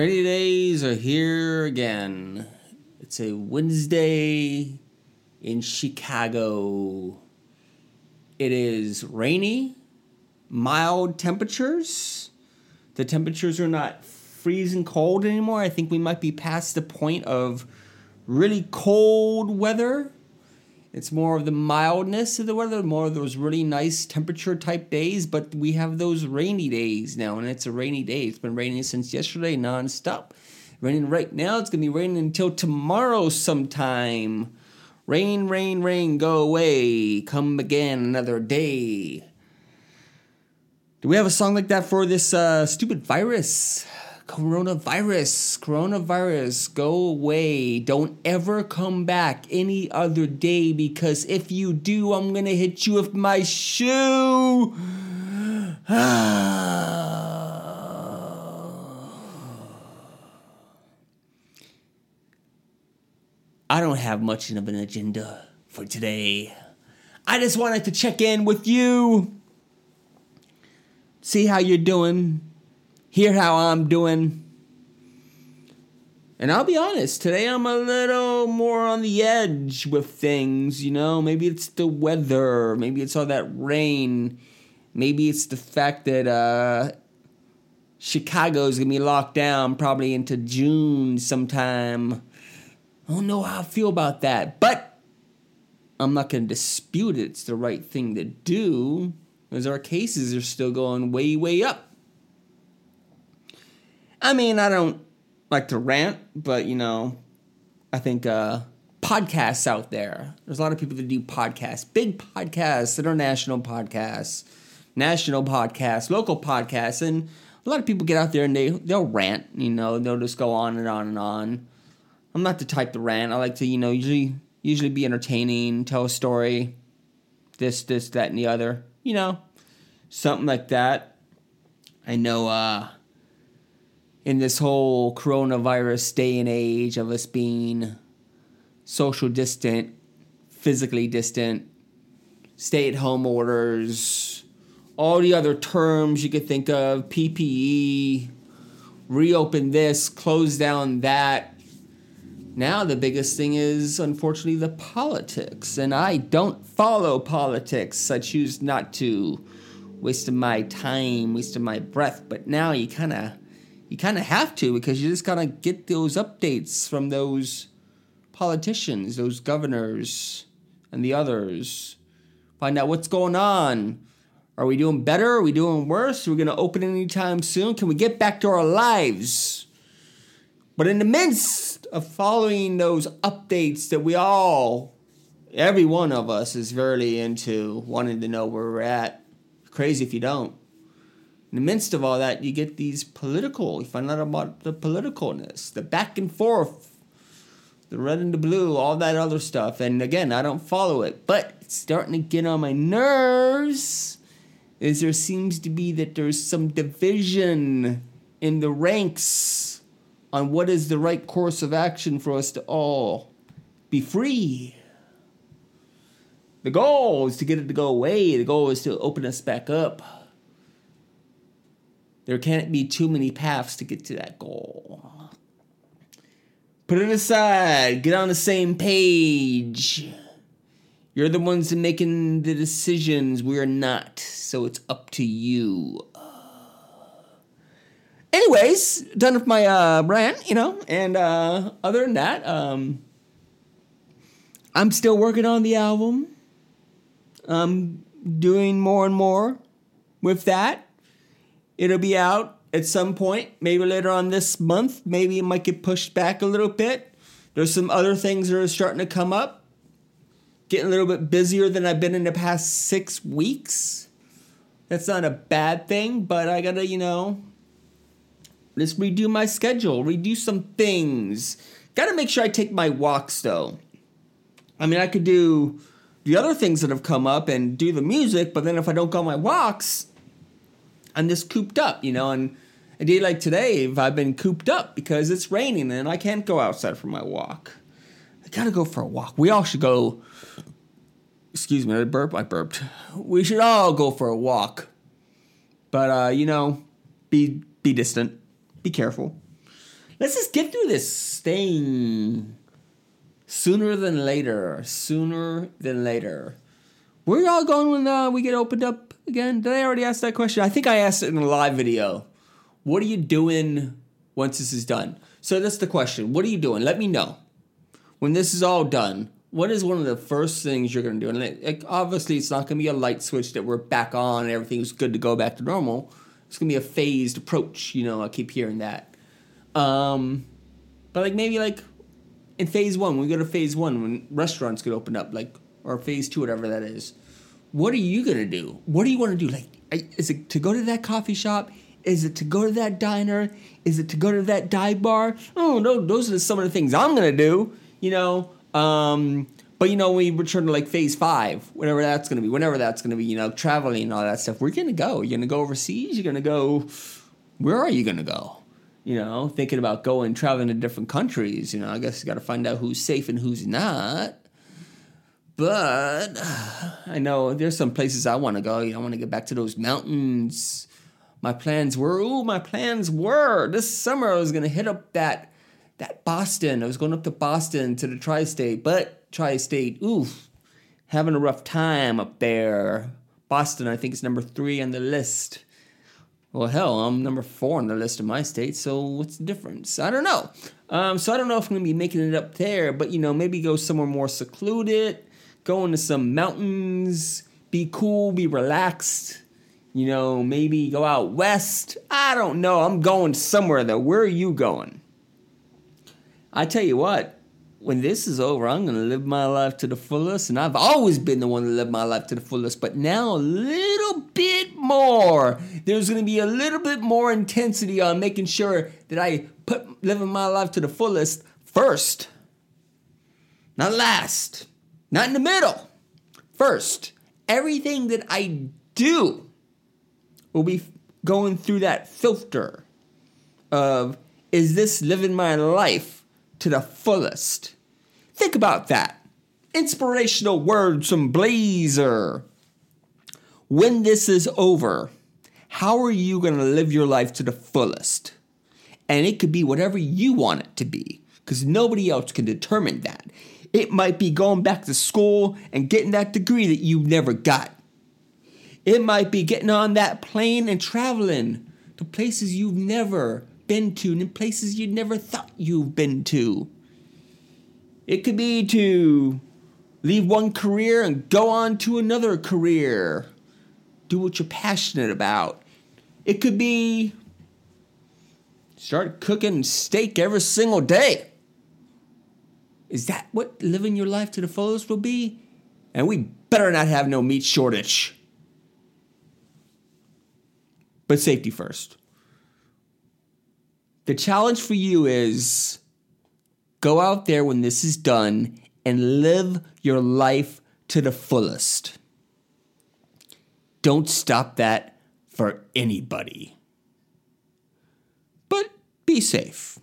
Rainy days are here again. It's a Wednesday in Chicago. It is rainy, mild temperatures. The temperatures are not freezing cold anymore. I think we might be past the point of really cold weather. It's more of the mildness of the weather, more of those really nice temperature type days, but we have those rainy days now, and it's a rainy day. It's been raining since yesterday nonstop. Raining right now, it's gonna be raining until tomorrow sometime. Rain, rain, rain, go away. Come again another day. Do we have a song like that for this uh, stupid virus? Coronavirus, coronavirus, go away. Don't ever come back any other day because if you do, I'm gonna hit you with my shoe. I don't have much of an agenda for today. I just wanted to check in with you, see how you're doing hear how I'm doing. And I'll be honest, today I'm a little more on the edge with things, you know? Maybe it's the weather, maybe it's all that rain, maybe it's the fact that uh, Chicago's gonna be locked down probably into June sometime. I don't know how I feel about that, but I'm not gonna dispute it. It's the right thing to do, because our cases are still going way, way up. I mean, I don't like to rant, but you know, I think uh, podcasts out there. There's a lot of people that do podcasts, big podcasts, international podcasts, national podcasts, local podcasts, and a lot of people get out there and they they'll rant. You know, they'll just go on and on and on. I'm not the type to rant. I like to, you know, usually usually be entertaining, tell a story, this, this, that, and the other. You know, something like that. I know. uh in this whole coronavirus day and age of us being social distant, physically distant, stay at home orders, all the other terms you could think of, PPE, reopen this, close down that. Now, the biggest thing is unfortunately the politics, and I don't follow politics. I choose not to. Wasting my time, wasting my breath, but now you kind of you kind of have to because you just gotta get those updates from those politicians, those governors, and the others. Find out what's going on. Are we doing better? Are we doing worse? Are we gonna open anytime soon? Can we get back to our lives? But in the midst of following those updates that we all, every one of us, is very into wanting to know where we're at. Crazy if you don't in the midst of all that, you get these political, you find out about the politicalness, the back and forth, the red and the blue, all that other stuff. And again, I don't follow it, but it's starting to get on my nerves. Is there seems to be that there's some division in the ranks on what is the right course of action for us to all be free. The goal is to get it to go away. The goal is to open us back up. There can't be too many paths to get to that goal. Put it aside, get on the same page. You're the ones making the decisions. We are not. So it's up to you. Anyways, done with my uh, rant, you know, and uh, other than that, um, I'm still working on the album. I'm doing more and more with that. It'll be out at some point, maybe later on this month. Maybe it might get pushed back a little bit. There's some other things that are starting to come up. Getting a little bit busier than I've been in the past six weeks. That's not a bad thing, but I gotta, you know, just redo my schedule, redo some things. Gotta make sure I take my walks though. I mean, I could do the other things that have come up and do the music, but then if I don't go on my walks, I'm just cooped up, you know, and a day like today, if I've been cooped up because it's raining and I can't go outside for my walk. I gotta go for a walk. We all should go. Excuse me, I burp. I burped. We should all go for a walk, but uh, you know, be be distant, be careful. let's just get through this thing sooner than later. Sooner than later. Where y'all going when uh, we get opened up again? Did I already ask that question? I think I asked it in a live video. What are you doing once this is done? So that's the question. What are you doing? Let me know. When this is all done, what is one of the first things you're going to do? And obviously, it's not going to be a light switch that we're back on and everything's good to go back to normal. It's going to be a phased approach. You know, I keep hearing that. Um, but like maybe like in phase one, when we go to phase one, when restaurants get opened up, like or phase two, whatever that is, what are you gonna do? What do you want to do? Like, is it to go to that coffee shop? Is it to go to that diner? Is it to go to that dive bar? Oh no, those are some of the things I'm gonna do. You know, um, but you know, when we return to like phase five, whatever that's gonna be, whenever that's gonna be. You know, traveling and all that stuff. We're gonna go. You're gonna go overseas. You're gonna go. Where are you gonna go? You know, thinking about going traveling to different countries. You know, I guess you got to find out who's safe and who's not. But I know there's some places I want to go. You know, I want to get back to those mountains. My plans were, ooh, my plans were this summer I was gonna hit up that that Boston. I was going up to Boston to the tri-state, but tri-state, ooh, having a rough time up there. Boston, I think, is number three on the list. Well, hell, I'm number four on the list of my state, so what's the difference? I don't know. Um, so I don't know if I'm gonna be making it up there, but you know, maybe go somewhere more secluded, go into some mountains, be cool, be relaxed. You know, maybe go out west. I don't know. I'm going somewhere though. Where are you going? I tell you what, when this is over, I'm going to live my life to the fullest. And I've always been the one to live my life to the fullest, but now a little bit more. There's going to be a little bit more intensity on making sure that I put living my life to the fullest first, not last, not in the middle. First, everything that I do will be going through that filter of is this living my life to the fullest. Think about that. Inspirational words from Blazer. When this is over, how are you going to live your life to the fullest? And it could be whatever you want it to be, because nobody else can determine that. It might be going back to school and getting that degree that you never got. It might be getting on that plane and traveling to places you've never been to and places you never thought you've been to. It could be to leave one career and go on to another career. Do what you're passionate about. It could be start cooking steak every single day. Is that what living your life to the fullest will be? And we better not have no meat shortage. But safety first. The challenge for you is go out there when this is done and live your life to the fullest. Don't stop that for anybody. But be safe.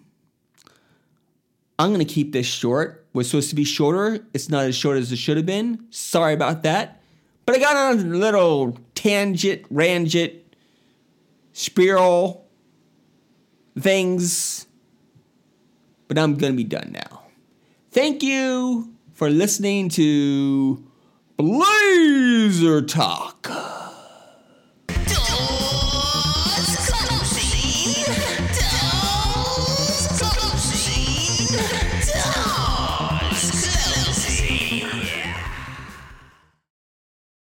I'm going to keep this short. Was supposed to be shorter. It's not as short as it should have been. Sorry about that. But I got on a little tangent, rangent, spiral things. But I'm going to be done now. Thank you for listening to Blazer Talk.